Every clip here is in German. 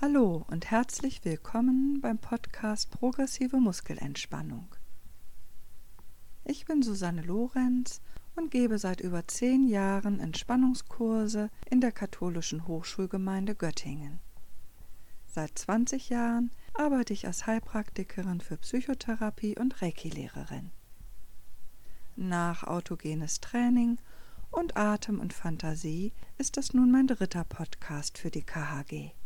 Hallo und herzlich willkommen beim Podcast Progressive Muskelentspannung. Ich bin Susanne Lorenz und gebe seit über zehn Jahren Entspannungskurse in der katholischen Hochschulgemeinde Göttingen. Seit 20 Jahren arbeite ich als Heilpraktikerin für Psychotherapie und Reiki-Lehrerin. Nach autogenes Training und Atem und Fantasie ist das nun mein dritter Podcast für die KHG.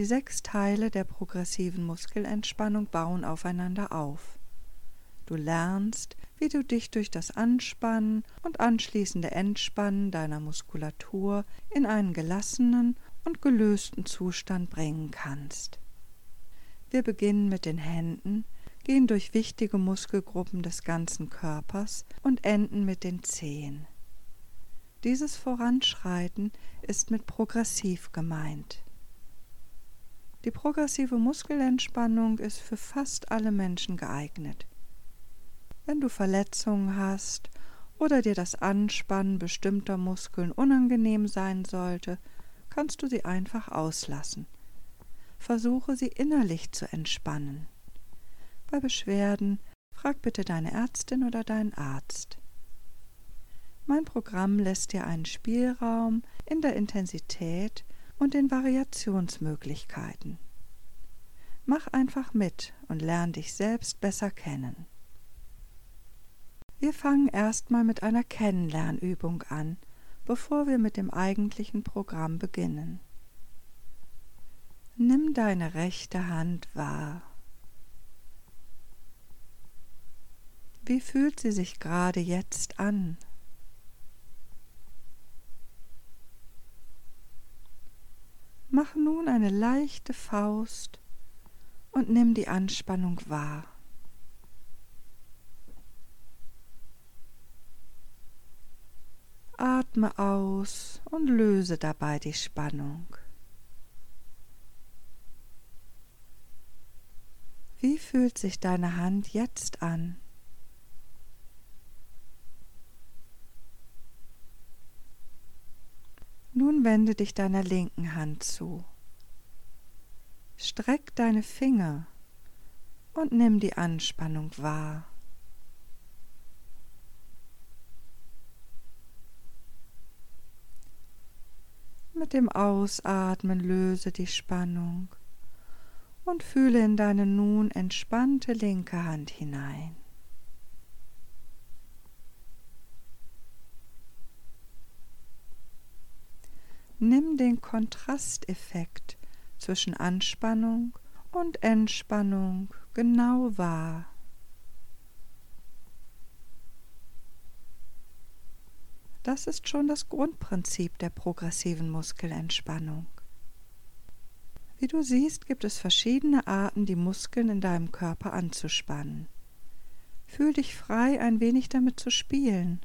Die sechs Teile der progressiven Muskelentspannung bauen aufeinander auf. Du lernst, wie du dich durch das Anspannen und anschließende Entspannen deiner Muskulatur in einen gelassenen und gelösten Zustand bringen kannst. Wir beginnen mit den Händen, gehen durch wichtige Muskelgruppen des ganzen Körpers und enden mit den Zehen. Dieses Voranschreiten ist mit progressiv gemeint. Die progressive Muskelentspannung ist für fast alle Menschen geeignet. Wenn du Verletzungen hast oder dir das Anspannen bestimmter Muskeln unangenehm sein sollte, kannst du sie einfach auslassen. Versuche sie innerlich zu entspannen. Bei Beschwerden frag bitte deine Ärztin oder deinen Arzt. Mein Programm lässt dir einen Spielraum in der Intensität und den Variationsmöglichkeiten. Mach einfach mit und lern dich selbst besser kennen. Wir fangen erstmal mit einer Kennenlernübung an, bevor wir mit dem eigentlichen Programm beginnen. Nimm deine rechte Hand wahr. Wie fühlt sie sich gerade jetzt an? Mach nun eine leichte Faust und nimm die Anspannung wahr. Atme aus und löse dabei die Spannung. Wie fühlt sich deine Hand jetzt an? Wende dich deiner linken Hand zu. Streck deine Finger und nimm die Anspannung wahr. Mit dem Ausatmen löse die Spannung und fühle in deine nun entspannte linke Hand hinein. Nimm den Kontrasteffekt zwischen Anspannung und Entspannung genau wahr. Das ist schon das Grundprinzip der progressiven Muskelentspannung. Wie du siehst, gibt es verschiedene Arten, die Muskeln in deinem Körper anzuspannen. Fühl dich frei, ein wenig damit zu spielen.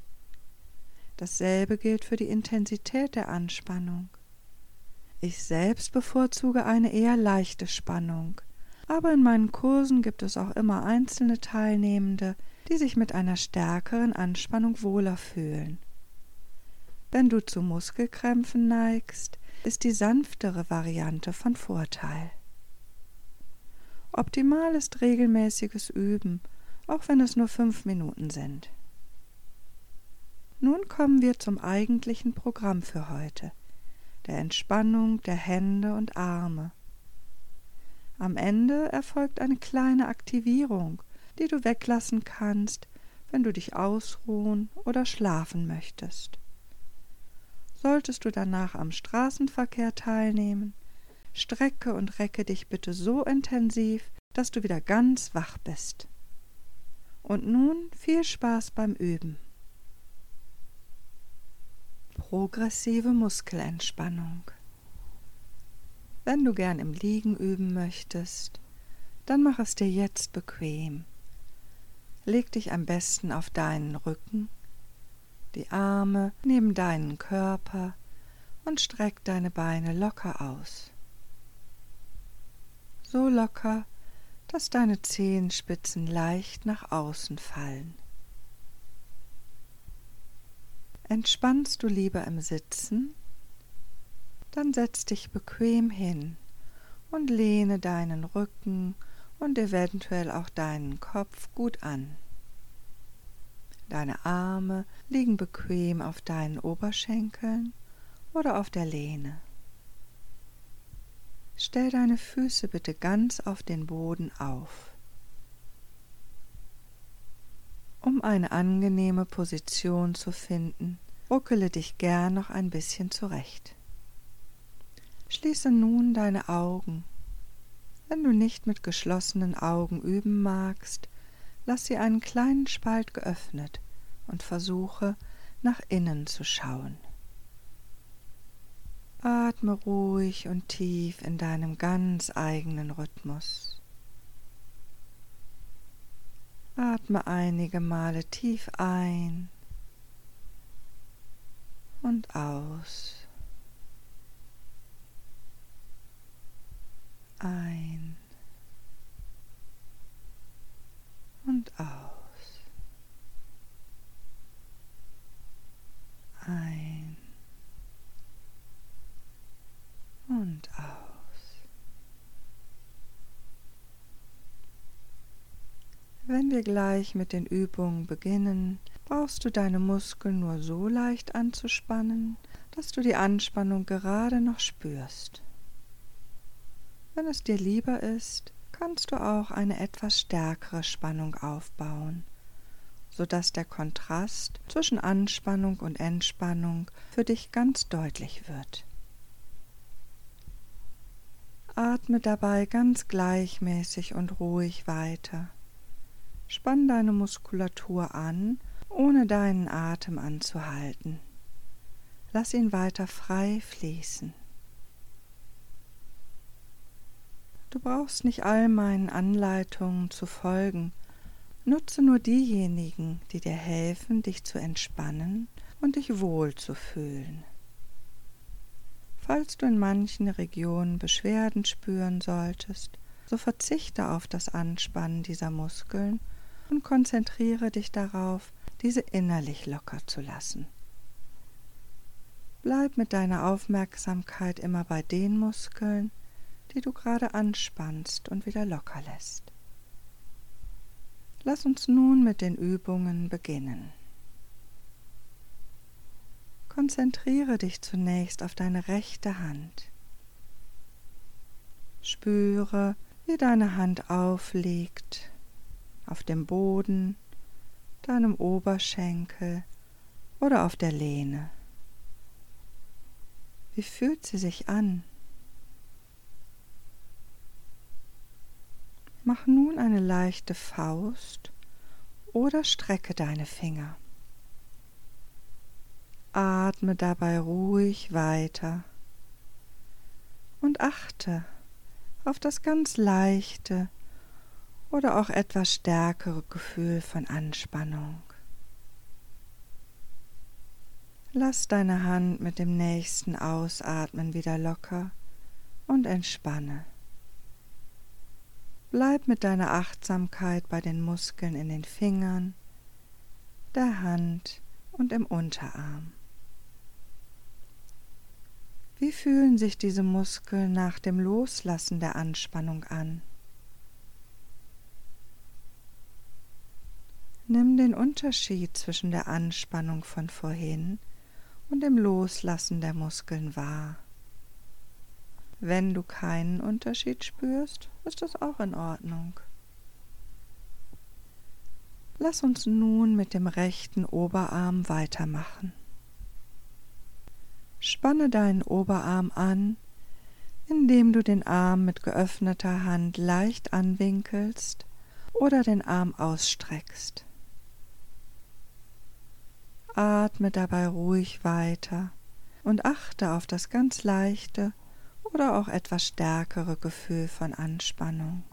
Dasselbe gilt für die Intensität der Anspannung. Ich selbst bevorzuge eine eher leichte Spannung, aber in meinen Kursen gibt es auch immer einzelne Teilnehmende, die sich mit einer stärkeren Anspannung wohler fühlen. Wenn du zu Muskelkrämpfen neigst, ist die sanftere Variante von Vorteil. Optimal ist regelmäßiges Üben, auch wenn es nur fünf Minuten sind. Nun kommen wir zum eigentlichen Programm für heute, der Entspannung der Hände und Arme. Am Ende erfolgt eine kleine Aktivierung, die du weglassen kannst, wenn du dich ausruhen oder schlafen möchtest. Solltest du danach am Straßenverkehr teilnehmen, strecke und recke dich bitte so intensiv, dass du wieder ganz wach bist. Und nun viel Spaß beim Üben progressive Muskelentspannung. Wenn du gern im Liegen üben möchtest, dann mach es dir jetzt bequem. Leg dich am besten auf deinen Rücken, die Arme neben deinen Körper und streck deine Beine locker aus. So locker, dass deine Zehenspitzen leicht nach außen fallen. Entspannst du lieber im Sitzen, Dann setz dich bequem hin und lehne deinen Rücken und eventuell auch deinen Kopf gut an. Deine Arme liegen bequem auf deinen Oberschenkeln oder auf der Lehne. Stell deine Füße bitte ganz auf den Boden auf. Um eine angenehme Position zu finden, ruckele dich gern noch ein bisschen zurecht. Schließe nun deine Augen. Wenn du nicht mit geschlossenen Augen üben magst, lass sie einen kleinen Spalt geöffnet und versuche nach innen zu schauen. Atme ruhig und tief in deinem ganz eigenen Rhythmus. Atme einige Male tief ein und aus. Ein und aus. Ein und aus. Wenn wir gleich mit den Übungen beginnen, brauchst du deine Muskeln nur so leicht anzuspannen, dass du die Anspannung gerade noch spürst. Wenn es dir lieber ist, kannst du auch eine etwas stärkere Spannung aufbauen, sodass der Kontrast zwischen Anspannung und Entspannung für dich ganz deutlich wird. Atme dabei ganz gleichmäßig und ruhig weiter. Spann deine Muskulatur an, ohne deinen Atem anzuhalten. Lass ihn weiter frei fließen. Du brauchst nicht all meinen Anleitungen zu folgen. Nutze nur diejenigen, die dir helfen, dich zu entspannen und dich wohl zu fühlen. Falls du in manchen Regionen Beschwerden spüren solltest, so verzichte auf das Anspannen dieser Muskeln und konzentriere dich darauf, diese innerlich locker zu lassen. Bleib mit deiner Aufmerksamkeit immer bei den Muskeln, die du gerade anspannst und wieder locker lässt. Lass uns nun mit den Übungen beginnen. Konzentriere dich zunächst auf deine rechte Hand. Spüre, wie deine Hand aufliegt auf dem Boden, deinem Oberschenkel oder auf der Lehne. Wie fühlt sie sich an? Mach nun eine leichte Faust oder strecke deine Finger. Atme dabei ruhig weiter und achte auf das ganz leichte oder auch etwas stärkere Gefühl von Anspannung. Lass deine Hand mit dem nächsten Ausatmen wieder locker und entspanne. Bleib mit deiner Achtsamkeit bei den Muskeln in den Fingern, der Hand und im Unterarm. Wie fühlen sich diese Muskeln nach dem Loslassen der Anspannung an? Nimm den Unterschied zwischen der Anspannung von vorhin und dem Loslassen der Muskeln wahr. Wenn du keinen Unterschied spürst, ist das auch in Ordnung. Lass uns nun mit dem rechten Oberarm weitermachen. Spanne deinen Oberarm an, indem du den Arm mit geöffneter Hand leicht anwinkelst oder den Arm ausstreckst. Atme dabei ruhig weiter und achte auf das ganz leichte oder auch etwas stärkere Gefühl von Anspannung.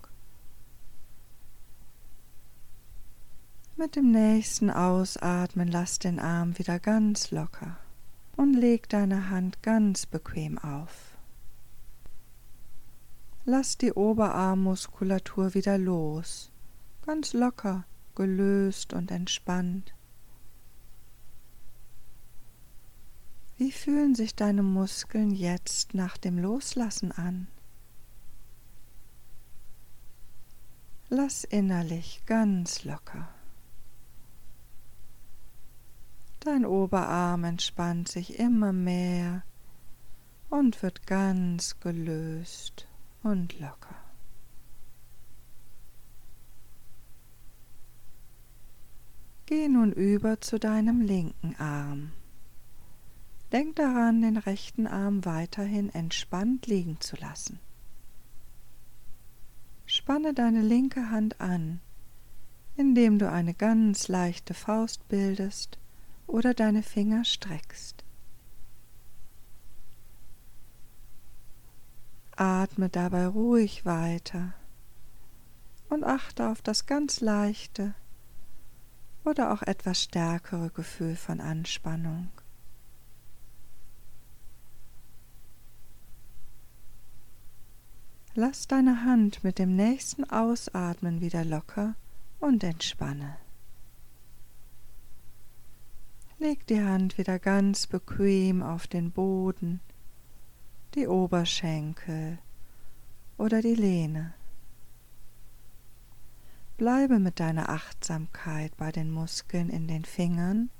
Mit dem nächsten Ausatmen lass den Arm wieder ganz locker und leg deine Hand ganz bequem auf. Lass die Oberarmmuskulatur wieder los, ganz locker, gelöst und entspannt. Wie fühlen sich deine Muskeln jetzt nach dem Loslassen an? Lass innerlich ganz locker. Dein Oberarm entspannt sich immer mehr und wird ganz gelöst und locker. Geh nun über zu deinem linken Arm. Denk daran, den rechten Arm weiterhin entspannt liegen zu lassen. Spanne deine linke Hand an, indem du eine ganz leichte Faust bildest oder deine Finger streckst. Atme dabei ruhig weiter und achte auf das ganz leichte oder auch etwas stärkere Gefühl von Anspannung. Lass deine Hand mit dem nächsten Ausatmen wieder locker und entspanne. Leg die Hand wieder ganz bequem auf den Boden, die Oberschenkel oder die Lehne. Bleibe mit deiner Achtsamkeit bei den Muskeln in den Fingern,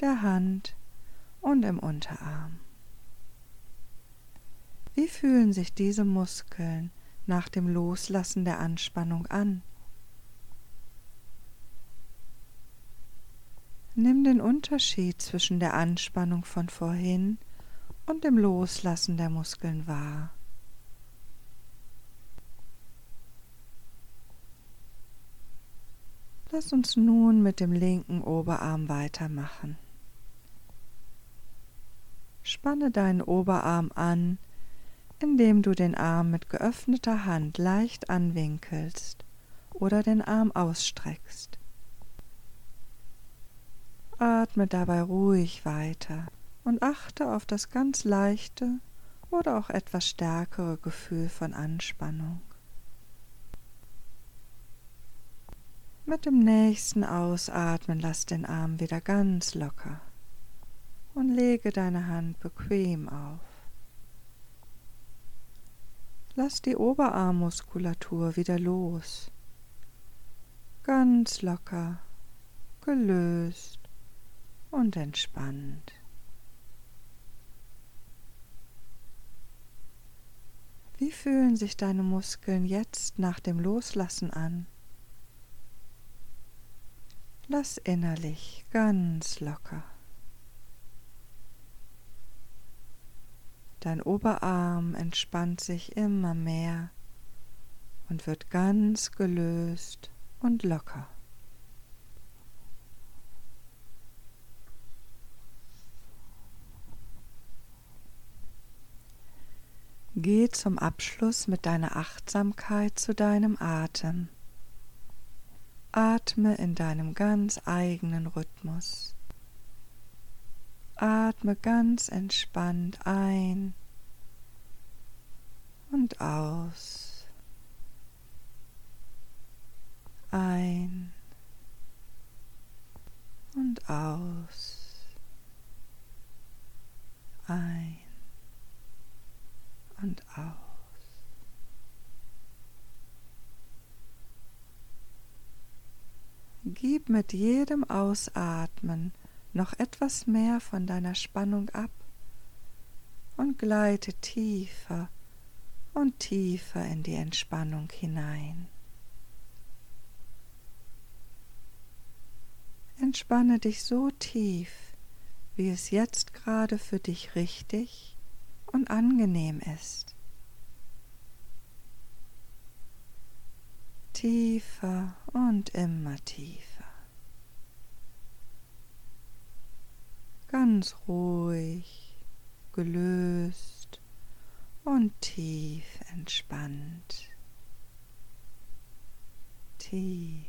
der Hand und im Unterarm. Wie fühlen sich diese Muskeln nach dem Loslassen der Anspannung an? Nimm den Unterschied zwischen der Anspannung von vorhin und dem Loslassen der Muskeln wahr. Lass uns nun mit dem linken Oberarm weitermachen. Spanne deinen Oberarm an indem du den Arm mit geöffneter Hand leicht anwinkelst oder den Arm ausstreckst. Atme dabei ruhig weiter und achte auf das ganz leichte oder auch etwas stärkere Gefühl von Anspannung. Mit dem nächsten Ausatmen lass den Arm wieder ganz locker und lege deine Hand bequem auf. Lass die Oberarmmuskulatur wieder los. Ganz locker, gelöst und entspannt. Wie fühlen sich deine Muskeln jetzt nach dem Loslassen an? Lass innerlich ganz locker. Dein Oberarm entspannt sich immer mehr und wird ganz gelöst und locker. Geh zum Abschluss mit deiner Achtsamkeit zu deinem Atem. Atme in deinem ganz eigenen Rhythmus. Atme ganz entspannt ein und aus. Ein und aus. Ein und aus. Gib mit jedem Ausatmen noch etwas mehr von deiner Spannung ab und gleite tiefer und tiefer in die Entspannung hinein. Entspanne dich so tief, wie es jetzt gerade für dich richtig und angenehm ist. Tiefer und immer tiefer. Ganz ruhig, gelöst und tief entspannt. Tief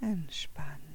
entspannt.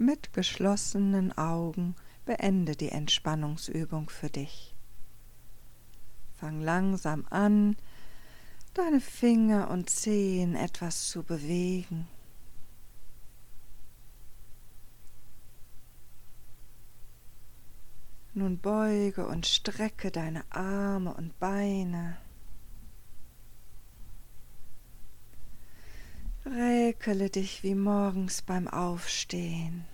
Mit geschlossenen Augen beende die Entspannungsübung für dich. Fang langsam an, deine Finger und Zehen etwas zu bewegen. Nun beuge und strecke deine Arme und Beine. Räkele dich wie morgens beim Aufstehen.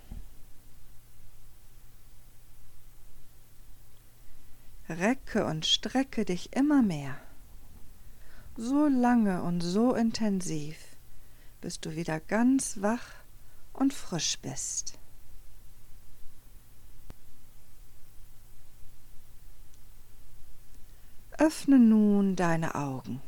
Recke und strecke dich immer mehr, so lange und so intensiv, bis du wieder ganz wach und frisch bist. Öffne nun deine Augen.